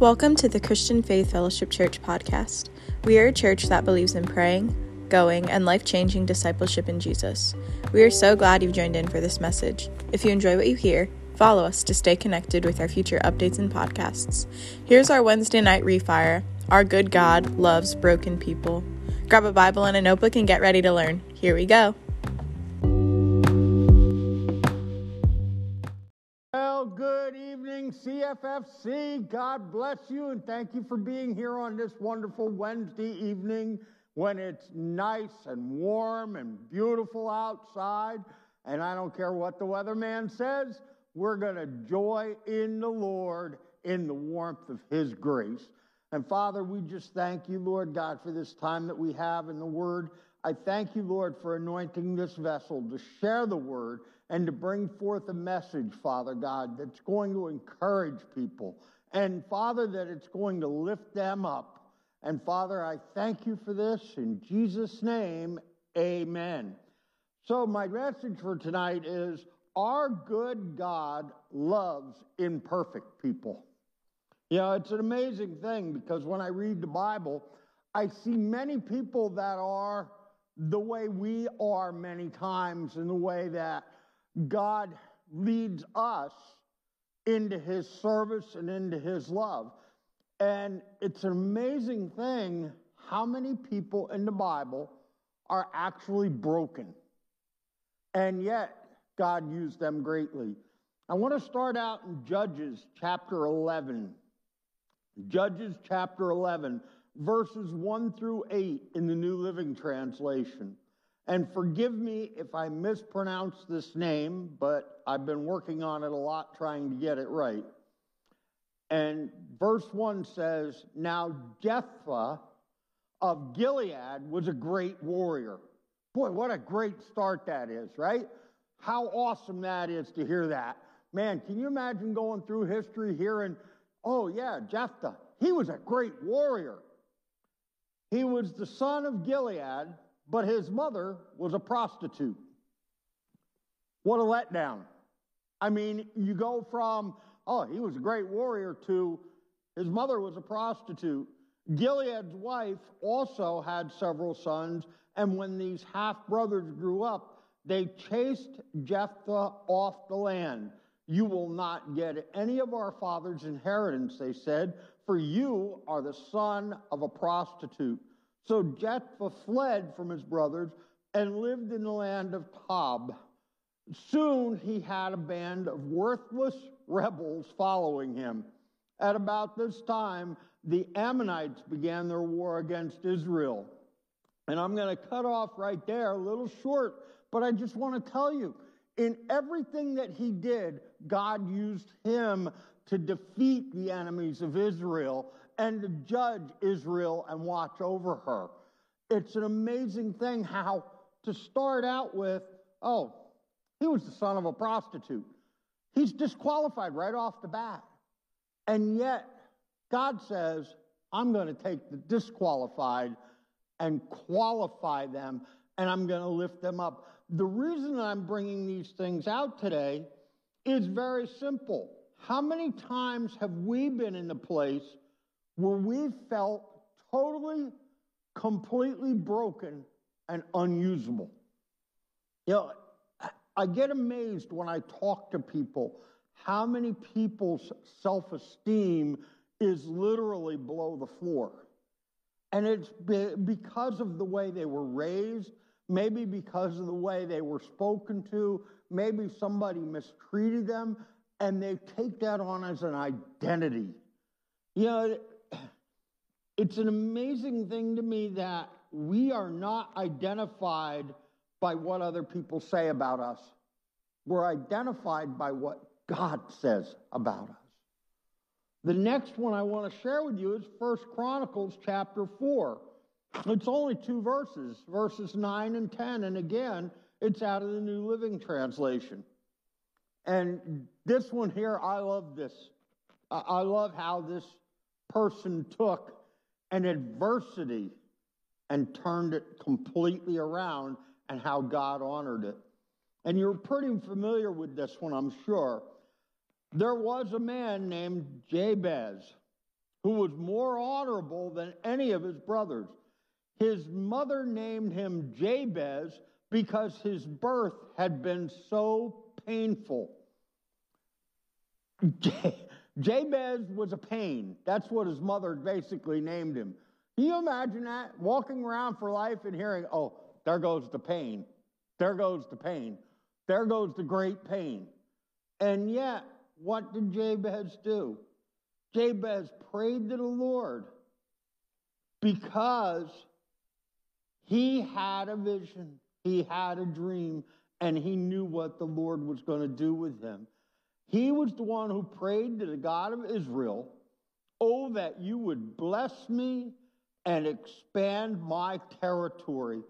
Welcome to the Christian Faith Fellowship Church podcast. We are a church that believes in praying, going, and life changing discipleship in Jesus. We are so glad you've joined in for this message. If you enjoy what you hear, follow us to stay connected with our future updates and podcasts. Here's our Wednesday night refire Our good God loves broken people. Grab a Bible and a notebook and get ready to learn. Here we go. Well, good evening, CFFC. God bless you and thank you for being here on this wonderful Wednesday evening when it's nice and warm and beautiful outside. And I don't care what the weatherman says, we're going to joy in the Lord in the warmth of His grace. And Father, we just thank you, Lord God, for this time that we have in the Word. I thank you, Lord, for anointing this vessel to share the Word and to bring forth a message, Father God, that's going to encourage people. And Father, that it's going to lift them up. And Father, I thank you for this. In Jesus' name, amen. So, my message for tonight is Our good God loves imperfect people. You know, it's an amazing thing because when I read the Bible, I see many people that are the way we are many times, in the way that God leads us into his service and into his love. And it's an amazing thing how many people in the Bible are actually broken. And yet, God used them greatly. I want to start out in Judges chapter 11. Judges chapter 11, verses 1 through 8 in the New Living Translation. And forgive me if I mispronounce this name, but I've been working on it a lot trying to get it right. And verse 1 says, Now Jephthah of Gilead was a great warrior. Boy, what a great start that is, right? How awesome that is to hear that. Man, can you imagine going through history hearing, oh, yeah, Jephthah, he was a great warrior. He was the son of Gilead but his mother was a prostitute. What a letdown. I mean, you go from, oh, he was a great warrior to his mother was a prostitute. Gilead's wife also had several sons, and when these half brothers grew up, they chased Jephthah off the land. You will not get any of our father's inheritance, they said, for you are the son of a prostitute. So Jephthah fled from his brothers and lived in the land of Tob. Soon he had a band of worthless rebels following him. At about this time, the Ammonites began their war against Israel. And I'm going to cut off right there, a little short, but I just want to tell you in everything that he did, God used him to defeat the enemies of Israel and to judge Israel and watch over her. It's an amazing thing how to start out with, oh, he was the son of a prostitute. He's disqualified right off the bat. And yet, God says, I'm going to take the disqualified and qualify them, and I'm going to lift them up. The reason I'm bringing these things out today is very simple. How many times have we been in the place where we felt totally, completely broken and unusable. You know, I get amazed when I talk to people how many people's self esteem is literally below the floor. And it's because of the way they were raised, maybe because of the way they were spoken to, maybe somebody mistreated them, and they take that on as an identity. You know, it's an amazing thing to me that we are not identified by what other people say about us. We're identified by what God says about us. The next one I want to share with you is First Chronicles chapter 4. It's only two verses, verses 9 and 10. And again, it's out of the New Living Translation. And this one here, I love this. I love how this person took an adversity and turned it completely around and how God honored it. And you're pretty familiar with this one, I'm sure. There was a man named Jabez who was more honorable than any of his brothers. His mother named him Jabez because his birth had been so painful. Jabez was a pain. That's what his mother basically named him. Can you imagine that? Walking around for life and hearing, oh, there goes the pain. There goes the pain. There goes the great pain. And yet, what did Jabez do? Jabez prayed to the Lord because he had a vision, he had a dream, and he knew what the Lord was going to do with him. He was the one who prayed to the God of Israel, Oh, that you would bless me and expand my territory.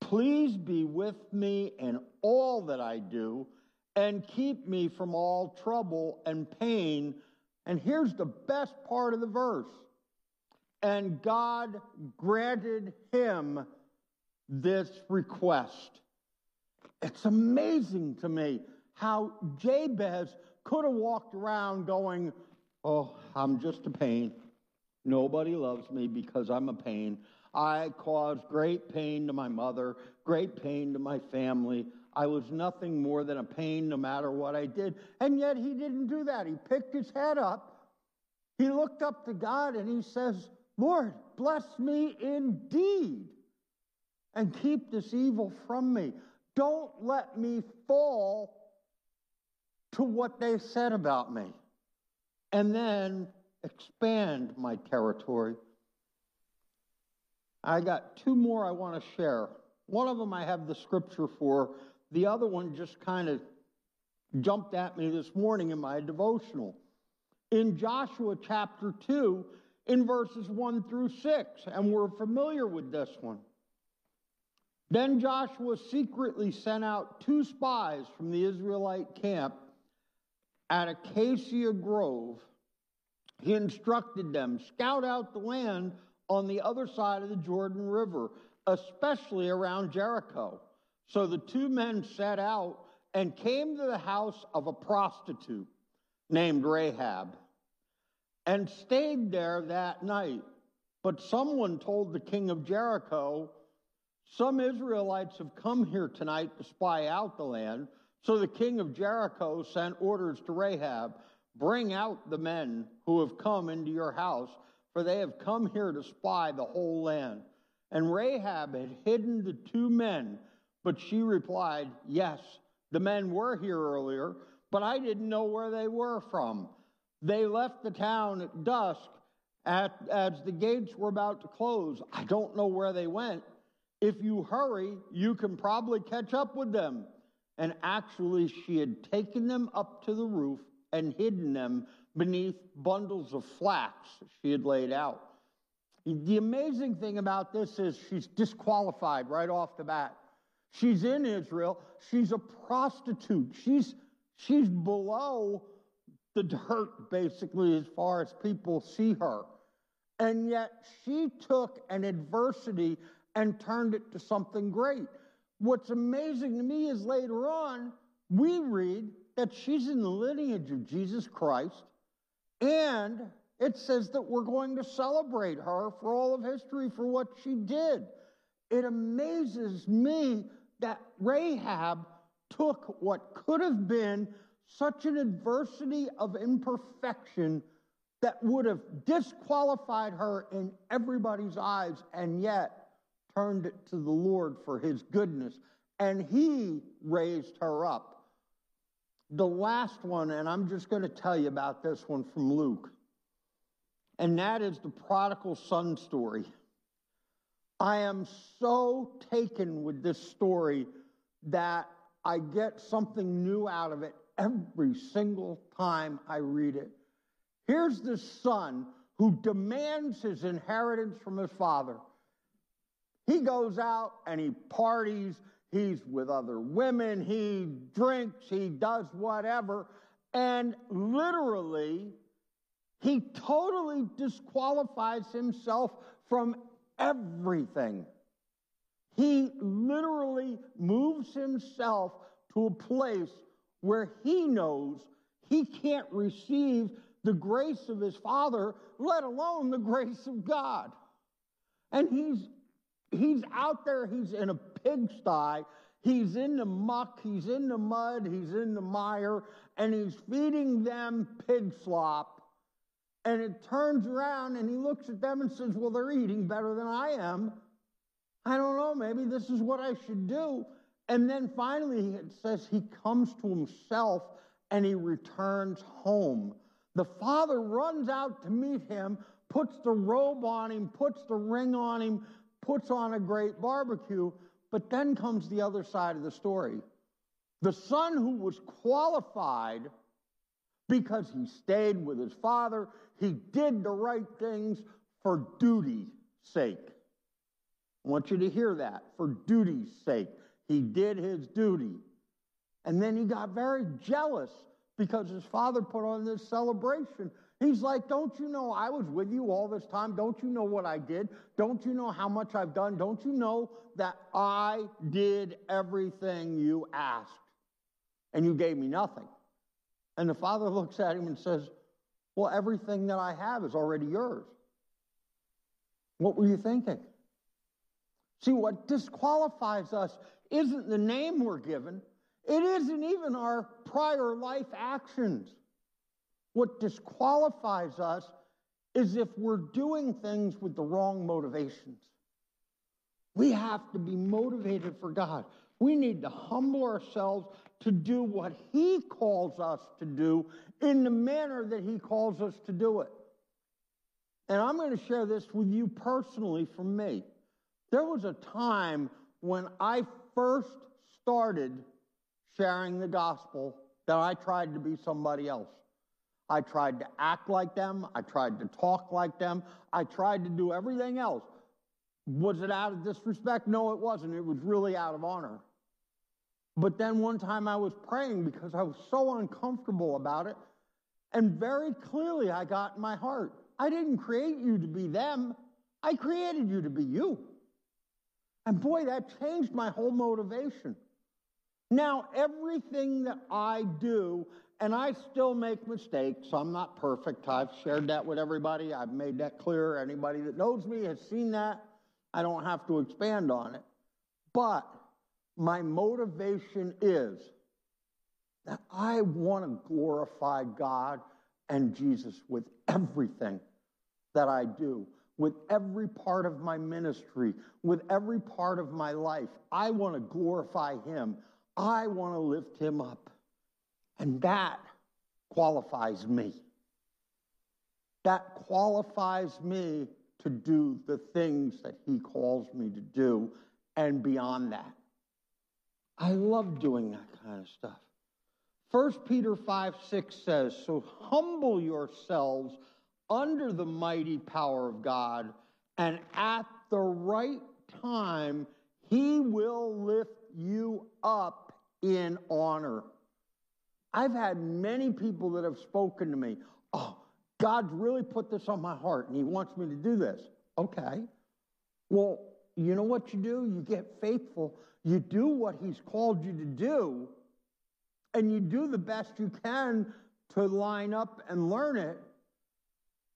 Please be with me in all that I do and keep me from all trouble and pain. And here's the best part of the verse. And God granted him this request. It's amazing to me how Jabez could have walked around going, Oh, I'm just a pain. Nobody loves me because I'm a pain. I caused great pain to my mother, great pain to my family. I was nothing more than a pain no matter what I did. And yet he didn't do that. He picked his head up, he looked up to God, and he says, Lord, bless me indeed and keep this evil from me. Don't let me fall to what they said about me. And then expand my territory. I got two more I want to share. One of them I have the scripture for, the other one just kind of jumped at me this morning in my devotional. In Joshua chapter 2, in verses 1 through 6, and we're familiar with this one. Then Joshua secretly sent out two spies from the Israelite camp at Acacia Grove he instructed them scout out the land on the other side of the Jordan River, especially around Jericho. So the two men set out and came to the house of a prostitute named Rahab and stayed there that night. But someone told the king of Jericho, Some Israelites have come here tonight to spy out the land. So the king of Jericho sent orders to Rahab Bring out the men who have come into your house, for they have come here to spy the whole land. And Rahab had hidden the two men, but she replied, Yes, the men were here earlier, but I didn't know where they were from. They left the town at dusk at, as the gates were about to close. I don't know where they went. If you hurry, you can probably catch up with them. And actually, she had taken them up to the roof and hidden them beneath bundles of flax she had laid out. The amazing thing about this is she's disqualified right off the bat. She's in Israel. She's a prostitute. She's, she's below the dirt, basically, as far as people see her. And yet she took an adversity and turned it to something great. What's amazing to me is later on, we read that she's in the lineage of Jesus Christ, and it says that we're going to celebrate her for all of history for what she did. It amazes me that Rahab took what could have been such an adversity of imperfection that would have disqualified her in everybody's eyes, and yet turned it to the Lord for his goodness. And he raised her up. The last one, and I'm just going to tell you about this one from Luke, and that is the prodigal son story. I am so taken with this story that I get something new out of it every single time I read it. Here's this son who demands his inheritance from his father. He goes out and he parties He's with other women, he drinks, he does whatever. And literally, he totally disqualifies himself from everything. He literally moves himself to a place where he knows he can't receive the grace of his father, let alone the grace of God. And he's he's out there, he's in a pigsty, he's in the muck, he's in the mud, he's in the mire, and he's feeding them pig slop. And it turns around and he looks at them and says, Well, they're eating better than I am. I don't know, maybe this is what I should do. And then finally, it says he comes to himself and he returns home. The father runs out to meet him, puts the robe on him, puts the ring on him, puts on a great barbecue. But then comes the other side of the story. The son who was qualified because he stayed with his father, he did the right things for duty's sake. I want you to hear that for duty's sake. He did his duty. And then he got very jealous because his father put on this celebration. He's like, Don't you know I was with you all this time? Don't you know what I did? Don't you know how much I've done? Don't you know that I did everything you asked and you gave me nothing? And the father looks at him and says, Well, everything that I have is already yours. What were you thinking? See, what disqualifies us isn't the name we're given, it isn't even our prior life actions. What disqualifies us is if we're doing things with the wrong motivations. We have to be motivated for God. We need to humble ourselves to do what He calls us to do in the manner that He calls us to do it. And I'm going to share this with you personally from me. There was a time when I first started sharing the gospel that I tried to be somebody else. I tried to act like them. I tried to talk like them. I tried to do everything else. Was it out of disrespect? No, it wasn't. It was really out of honor. But then one time I was praying because I was so uncomfortable about it. And very clearly I got in my heart I didn't create you to be them, I created you to be you. And boy, that changed my whole motivation. Now, everything that I do, and I still make mistakes, I'm not perfect. I've shared that with everybody. I've made that clear. Anybody that knows me has seen that. I don't have to expand on it. But my motivation is that I want to glorify God and Jesus with everything that I do with every part of my ministry, with every part of my life. I want to glorify Him. I want to lift Him up. And that qualifies me. That qualifies me to do the things that He calls me to do and beyond that. I love doing that kind of stuff. 1 Peter 5 6 says, So humble yourselves under the mighty power of God, and at the right time, He will lift you up in honor. I've had many people that have spoken to me, Oh, God's really put this on my heart and He wants me to do this. Okay. Well, you know what you do? You get faithful, you do what He's called you to do, and you do the best you can to line up and learn it.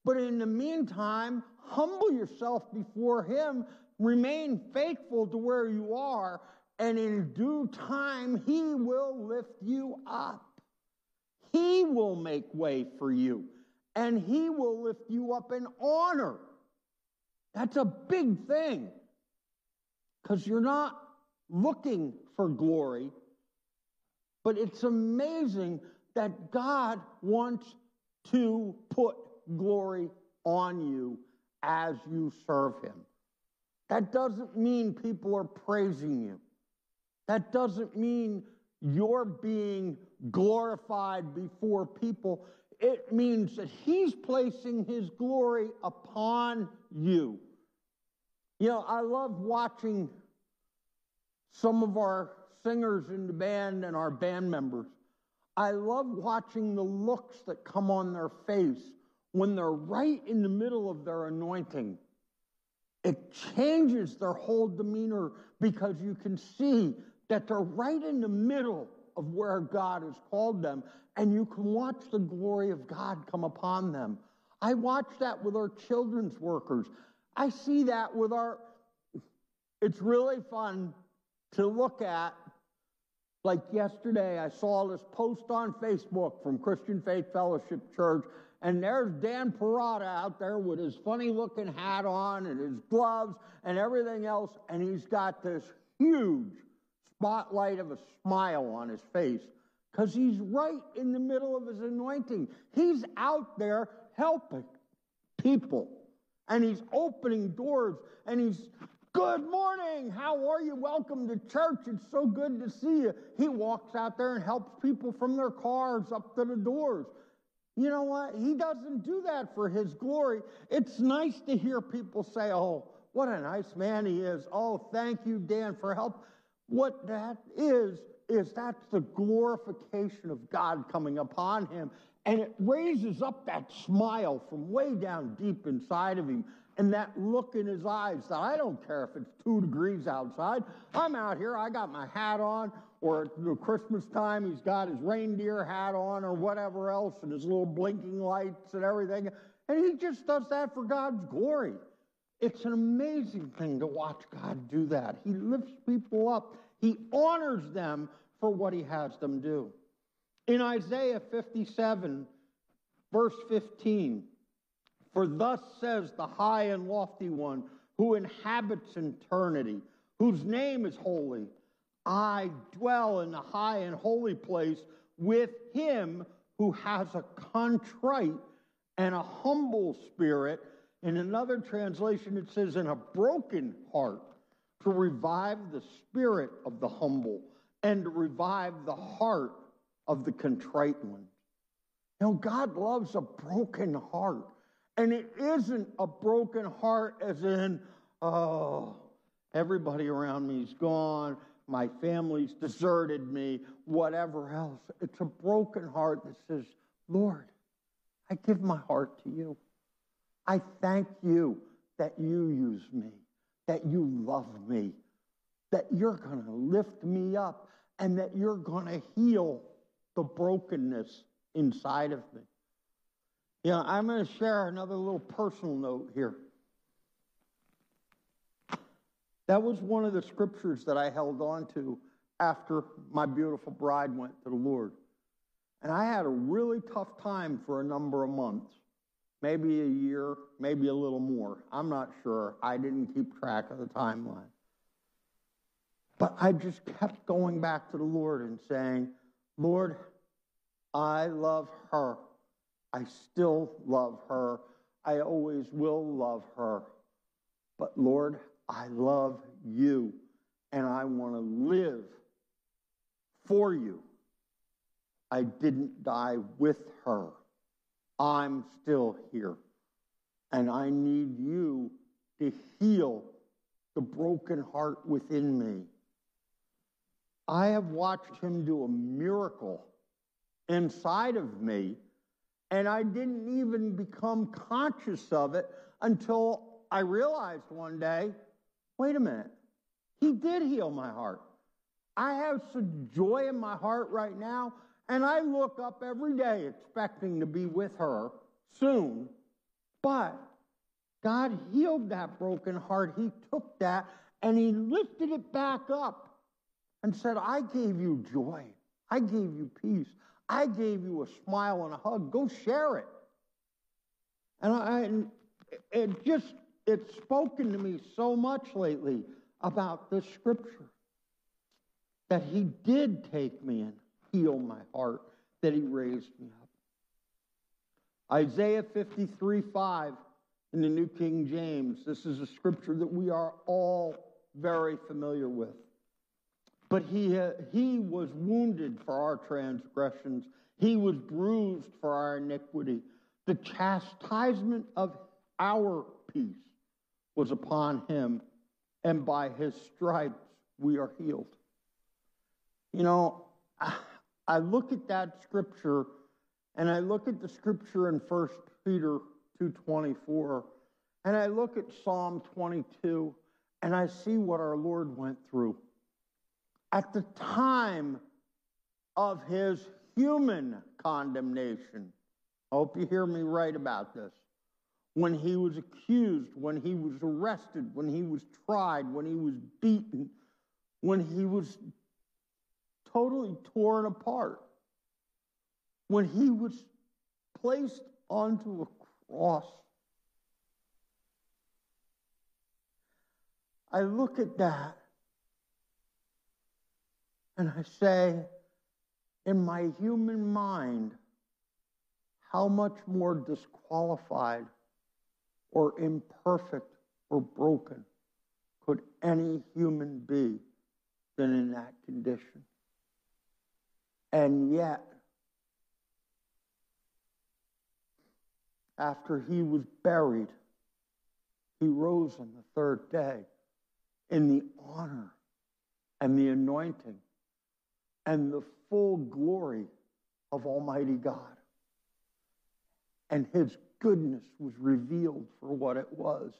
But in the meantime, humble yourself before Him, remain faithful to where you are, and in due time, He will lift you up. He will make way for you, and He will lift you up in honor. That's a big thing because you're not looking for glory, but it's amazing that God wants to put glory on you as you serve him. That doesn't mean people are praising you. That doesn't mean you're being glorified before people. It means that he's placing his glory upon you. You know, I love watching some of our singers in the band and our band members. I love watching the looks that come on their face when they're right in the middle of their anointing, it changes their whole demeanor because you can see that they're right in the middle of where God has called them, and you can watch the glory of God come upon them. I watch that with our children's workers. I see that with our, it's really fun to look at. Like yesterday, I saw this post on Facebook from Christian Faith Fellowship Church, and there's Dan Parada out there with his funny looking hat on and his gloves and everything else, and he's got this huge spotlight of a smile on his face because he's right in the middle of his anointing. He's out there helping people and he's opening doors and he's Good morning. How are you? Welcome to church. It's so good to see you. He walks out there and helps people from their cars up to the doors. You know what? He doesn't do that for his glory. It's nice to hear people say, Oh, what a nice man he is. Oh, thank you, Dan, for help. What that is, is that's the glorification of God coming upon him. And it raises up that smile from way down deep inside of him and that look in his eyes that I don't care if it's two degrees outside. I'm out here, I got my hat on, or at Christmas time, he's got his reindeer hat on, or whatever else, and his little blinking lights and everything. And he just does that for God's glory. It's an amazing thing to watch God do that. He lifts people up, He honors them for what He has them do. In Isaiah 57, verse 15, for thus says the high and lofty one who inhabits eternity, whose name is holy. I dwell in the high and holy place with him who has a contrite and a humble spirit. In another translation, it says, in a broken heart, to revive the spirit of the humble and to revive the heart of the contrite one. Know, God loves a broken heart. And it isn't a broken heart as in, oh, everybody around me's gone, my family's deserted me, whatever else. It's a broken heart that says, Lord, I give my heart to you. I thank you that you use me, that you love me, that you're going to lift me up, and that you're going to heal the brokenness inside of me. Yeah, I'm going to share another little personal note here. That was one of the scriptures that I held on to after my beautiful bride went to the Lord. And I had a really tough time for a number of months, maybe a year, maybe a little more. I'm not sure. I didn't keep track of the timeline. But I just kept going back to the Lord and saying, Lord, I love her. I still love her. I always will love her. But Lord, I love you and I want to live for you. I didn't die with her. I'm still here. And I need you to heal the broken heart within me. I have watched him do a miracle inside of me and I didn't even become conscious of it until I realized one day wait a minute, He did heal my heart. I have some joy in my heart right now, and I look up every day expecting to be with her soon. But God healed that broken heart. He took that and He lifted it back up and said, I gave you joy. I gave you peace. I gave you a smile and a hug. Go share it. And I, it just, it's spoken to me so much lately about this scripture that he did take me and heal my heart, that he raised me up. Isaiah 53 5 in the New King James. This is a scripture that we are all very familiar with. But he, he was wounded for our transgressions, he was bruised for our iniquity. The chastisement of our peace was upon him, and by his stripes we are healed. You know, I look at that scripture and I look at the scripture in 1 Peter 2:24 and I look at Psalm 22 and I see what our Lord went through. At the time of his human condemnation. I hope you hear me right about this. When he was accused, when he was arrested, when he was tried, when he was beaten, when he was totally torn apart, when he was placed onto a cross. I look at that and I say, in my human mind, how much more disqualified or imperfect or broken could any human be than in that condition? And yet, after he was buried, he rose on the third day in the honor and the anointing and the full glory of Almighty God. And his goodness was revealed for what it was.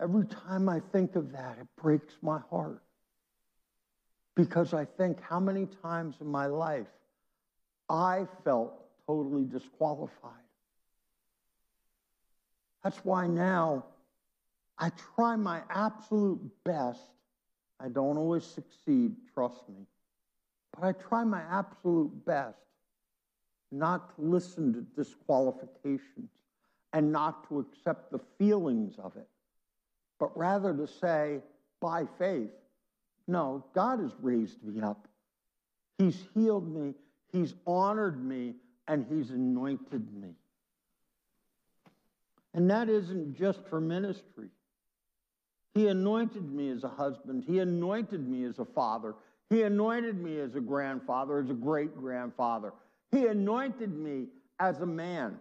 Every time I think of that, it breaks my heart. Because I think how many times in my life I felt totally disqualified. That's why now I try my absolute best I don't always succeed, trust me. But I try my absolute best not to listen to disqualifications and not to accept the feelings of it, but rather to say, by faith, no, God has raised me up. He's healed me, He's honored me, and He's anointed me. And that isn't just for ministry. He anointed me as a husband. He anointed me as a father. He anointed me as a grandfather, as a great grandfather. He anointed me as a man.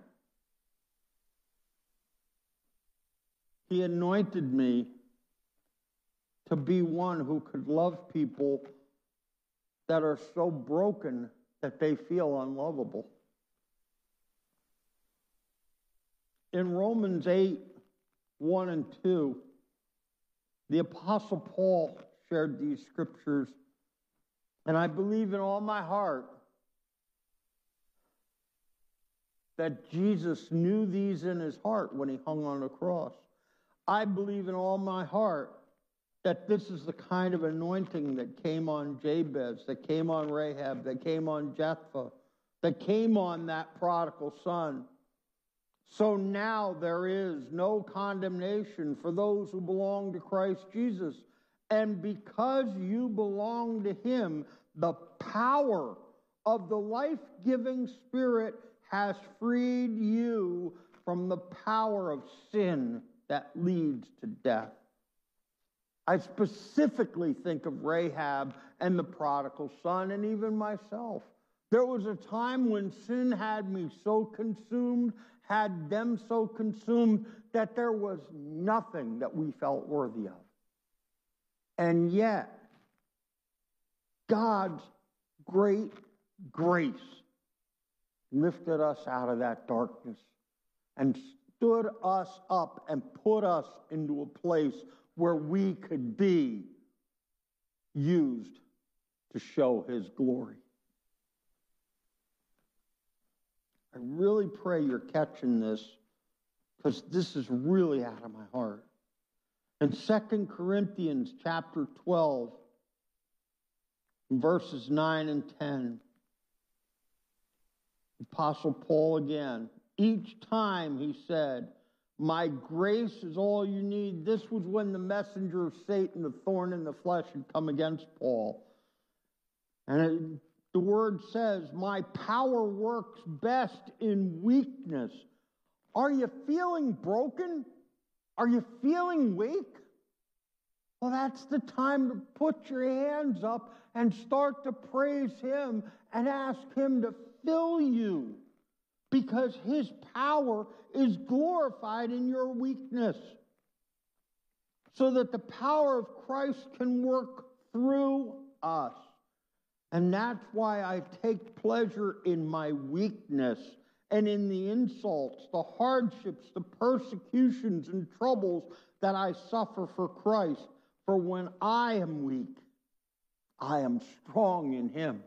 He anointed me to be one who could love people that are so broken that they feel unlovable. In Romans 8 1 and 2, the Apostle Paul shared these scriptures, and I believe in all my heart that Jesus knew these in his heart when he hung on the cross. I believe in all my heart that this is the kind of anointing that came on Jabez, that came on Rahab, that came on Jephthah, that came on that prodigal son. So now there is no condemnation for those who belong to Christ Jesus. And because you belong to Him, the power of the life giving Spirit has freed you from the power of sin that leads to death. I specifically think of Rahab and the prodigal son, and even myself. There was a time when sin had me so consumed had them so consumed that there was nothing that we felt worthy of. And yet, God's great grace lifted us out of that darkness and stood us up and put us into a place where we could be used to show his glory. I really pray you're catching this because this is really out of my heart. In 2 Corinthians chapter 12, verses 9 and 10, Apostle Paul again, each time he said, My grace is all you need. This was when the messenger of Satan, the thorn in the flesh, had come against Paul. And the word says, My power works best in weakness. Are you feeling broken? Are you feeling weak? Well, that's the time to put your hands up and start to praise Him and ask Him to fill you because His power is glorified in your weakness so that the power of Christ can work through us. And that's why I take pleasure in my weakness and in the insults, the hardships, the persecutions, and troubles that I suffer for Christ. For when I am weak, I am strong in him.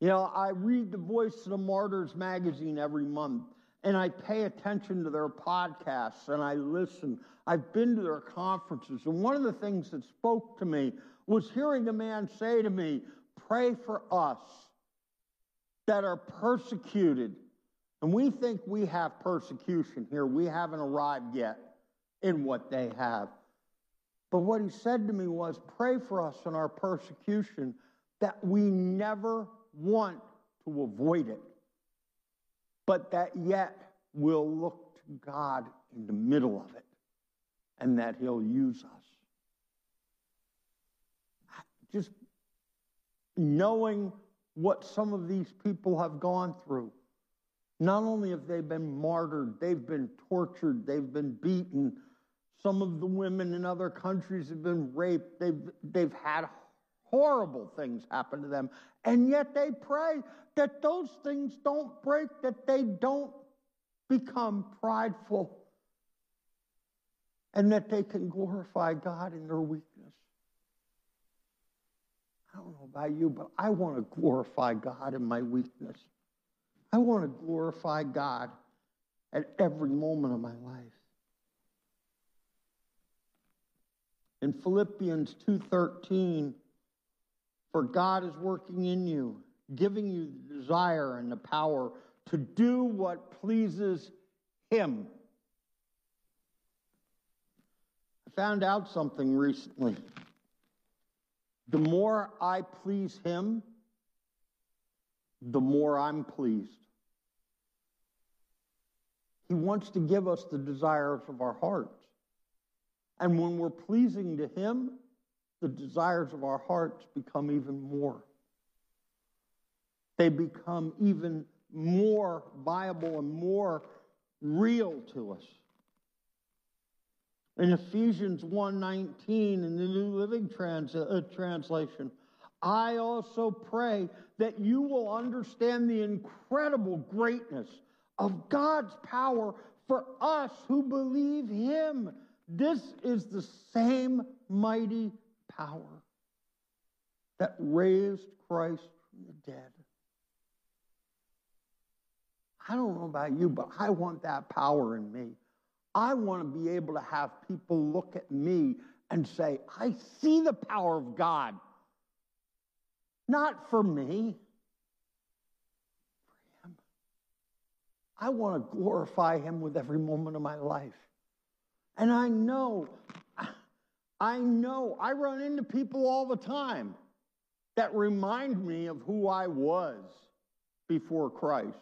You know, I read the Voice of the Martyrs magazine every month, and I pay attention to their podcasts and I listen. I've been to their conferences, and one of the things that spoke to me was hearing a man say to me, Pray for us that are persecuted. And we think we have persecution here. We haven't arrived yet in what they have. But what he said to me was, Pray for us in our persecution that we never want to avoid it, but that yet we'll look to God in the middle of it and that he'll use us. Just knowing what some of these people have gone through. Not only have they been martyred, they've been tortured, they've been beaten. Some of the women in other countries have been raped. They've, they've had horrible things happen to them. And yet they pray that those things don't break, that they don't become prideful, and that they can glorify God in their weakness. I don't know about you, but I want to glorify God in my weakness. I want to glorify God at every moment of my life. In Philippians 2:13, for God is working in you, giving you the desire and the power to do what pleases him. I found out something recently. The more I please Him, the more I'm pleased. He wants to give us the desires of our hearts. And when we're pleasing to Him, the desires of our hearts become even more. They become even more viable and more real to us. In Ephesians 1:19 in the New Living Trans- uh, Translation, I also pray that you will understand the incredible greatness of God's power for us who believe him. This is the same mighty power that raised Christ from the dead. I don't know about you, but I want that power in me. I want to be able to have people look at me and say, I see the power of God. Not for me, for Him. I want to glorify Him with every moment of my life. And I know, I know, I run into people all the time that remind me of who I was before Christ,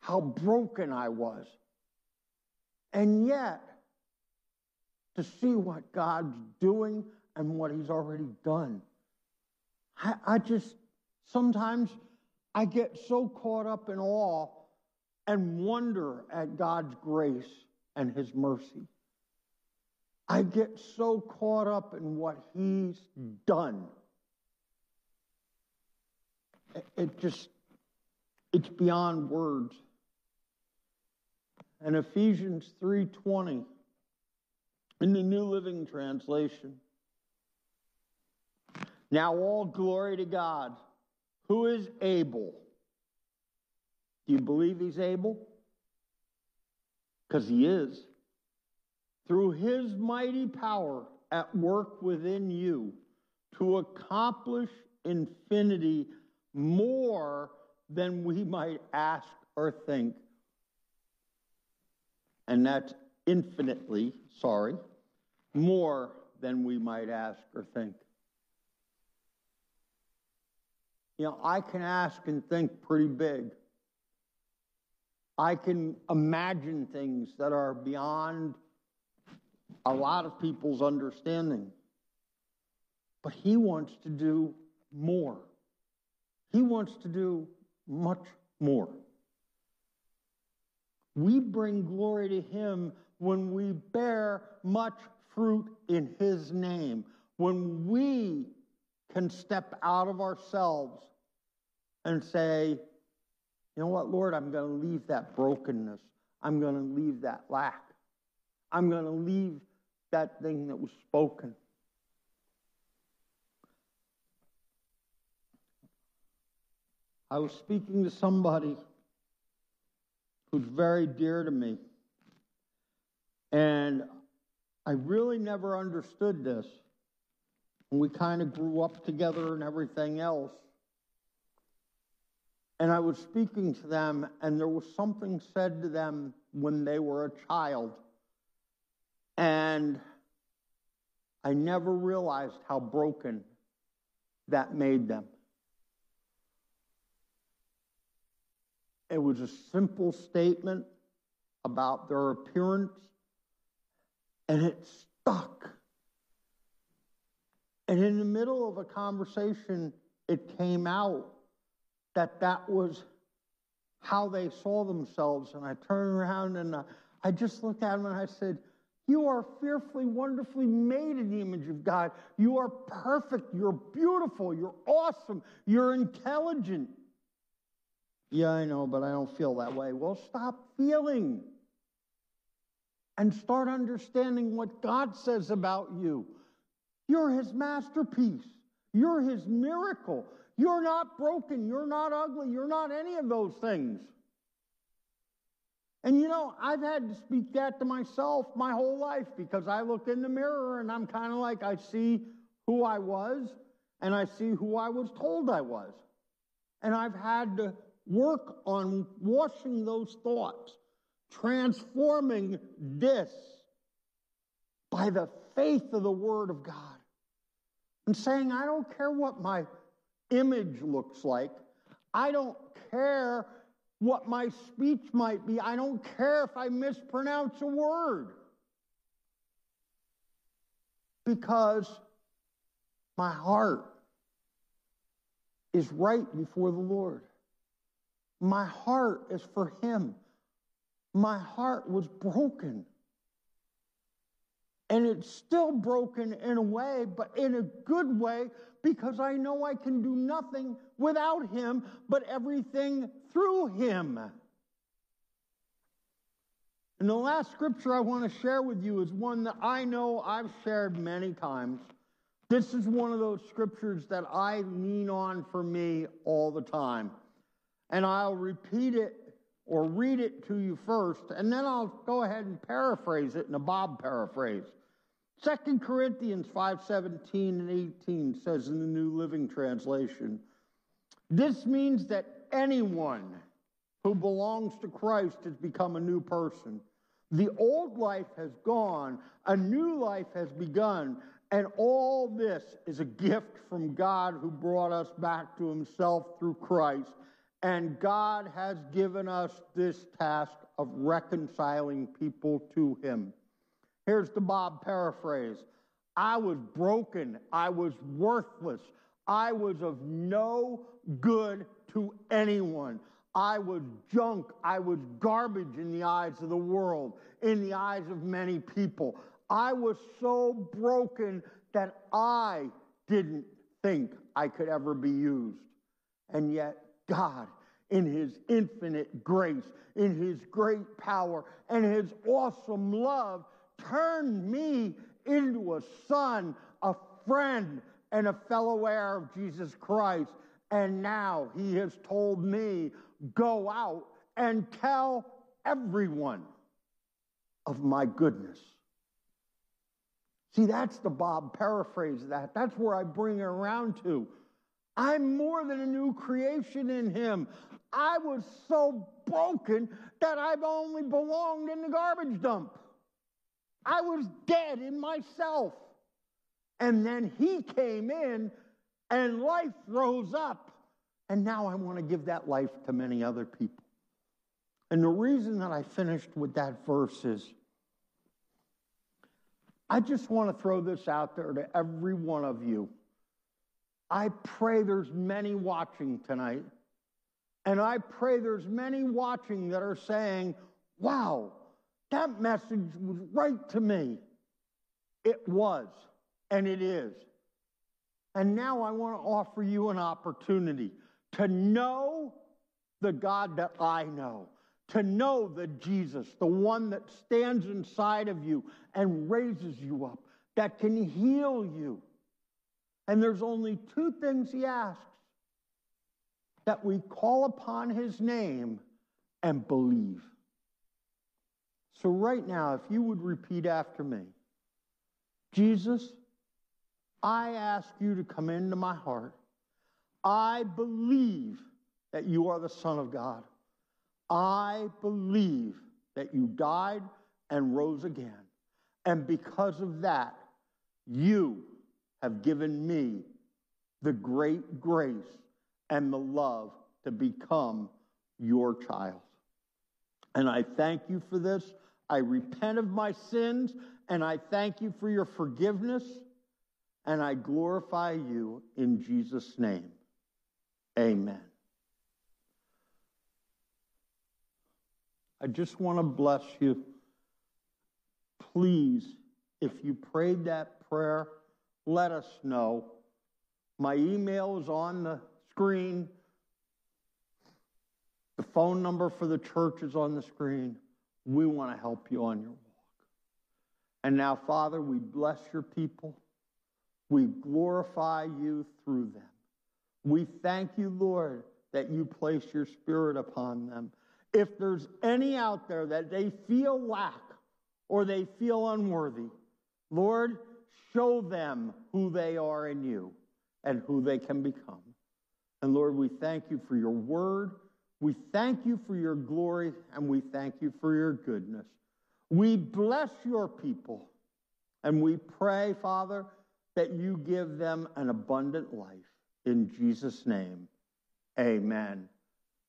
how broken I was and yet, to see what God's doing and what He's already done. I, I just, sometimes I get so caught up in awe and wonder at God's grace and His mercy. I get so caught up in what He's hmm. done. It just, it's beyond words and Ephesians 3:20 in the New Living Translation. Now all glory to God, who is able. Do you believe he's able? Because he is. Through his mighty power at work within you to accomplish infinity more than we might ask or think and that's infinitely, sorry, more than we might ask or think. You know, I can ask and think pretty big. I can imagine things that are beyond a lot of people's understanding. But he wants to do more. He wants to do much more. We bring glory to Him when we bear much fruit in His name, when we can step out of ourselves and say, you know what, Lord, I'm going to leave that brokenness. I'm going to leave that lack. I'm going to leave that thing that was spoken. I was speaking to somebody who's very dear to me. And I really never understood this. And we kind of grew up together and everything else. And I was speaking to them, and there was something said to them when they were a child and I never realized how broken that made them. It was a simple statement about their appearance, and it stuck. And in the middle of a conversation, it came out that that was how they saw themselves. And I turned around and I just looked at them and I said, You are fearfully, wonderfully made in the image of God. You are perfect. You're beautiful. You're awesome. You're intelligent. Yeah, I know, but I don't feel that way. Well, stop feeling and start understanding what God says about you. You're his masterpiece. You're his miracle. You're not broken. You're not ugly. You're not any of those things. And you know, I've had to speak that to myself my whole life because I look in the mirror and I'm kind of like, I see who I was and I see who I was told I was. And I've had to work on washing those thoughts, transforming this by the faith of the Word of God and saying, I don't care what my image looks like. I don't care what my speech might be. I don't care if I mispronounce a word. Because my heart is right before the Lord. My heart is for Him. My heart was broken. And it's still broken in a way, but in a good way, because I know I can do nothing without Him, but everything through Him. And the last scripture I want to share with you is one that I know I've shared many times. This is one of those scriptures that I lean on for me all the time. And I'll repeat it or read it to you first, and then I'll go ahead and paraphrase it in a Bob paraphrase. Second Corinthians 5:17 and 18 says in the New Living Translation, this means that anyone who belongs to Christ has become a new person. The old life has gone, a new life has begun, and all this is a gift from God who brought us back to himself through Christ. And God has given us this task of reconciling people to him. Here's the Bob paraphrase I was broken, I was worthless, I was of no good to anyone. I was junk. I was garbage in the eyes of the world, in the eyes of many people. I was so broken that I didn't think I could ever be used. And yet, God, in His infinite grace, in His great power, and His awesome love, turned me into a son, a friend, and a fellow heir of Jesus Christ. And now he has told me, go out and tell everyone of my goodness. See, that's the Bob paraphrase that. That's where I bring it around to. I'm more than a new creation in him. I was so broken that I've only belonged in the garbage dump. I was dead in myself. And then he came in and life rose up. And now I want to give that life to many other people. And the reason that I finished with that verse is I just want to throw this out there to every one of you. I pray there's many watching tonight. And I pray there's many watching that are saying, wow, that message was right to me. It was, and it is. And now I want to offer you an opportunity to know the God that I know, to know the Jesus, the one that stands inside of you and raises you up, that can heal you. And there's only two things he asks that we call upon his name and believe. So, right now, if you would repeat after me Jesus, I ask you to come into my heart. I believe that you are the Son of God. I believe that you died and rose again. And because of that, you have given me the great grace and the love to become your child. And I thank you for this. I repent of my sins and I thank you for your forgiveness and I glorify you in Jesus' name. Amen. I just want to bless you. Please, if you prayed that prayer, let us know. My email is on the screen. The phone number for the church is on the screen. We want to help you on your walk. And now, Father, we bless your people. We glorify you through them. We thank you, Lord, that you place your spirit upon them. If there's any out there that they feel lack or they feel unworthy, Lord, show them who they are in you and who they can become. And Lord, we thank you for your word. We thank you for your glory and we thank you for your goodness. We bless your people and we pray, Father, that you give them an abundant life. In Jesus' name, amen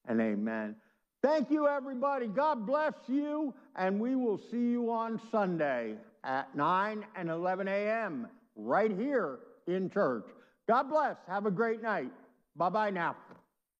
and amen. Thank you, everybody. God bless you, and we will see you on Sunday at 9 and 11 a.m. right here in church. God bless. Have a great night. Bye bye now.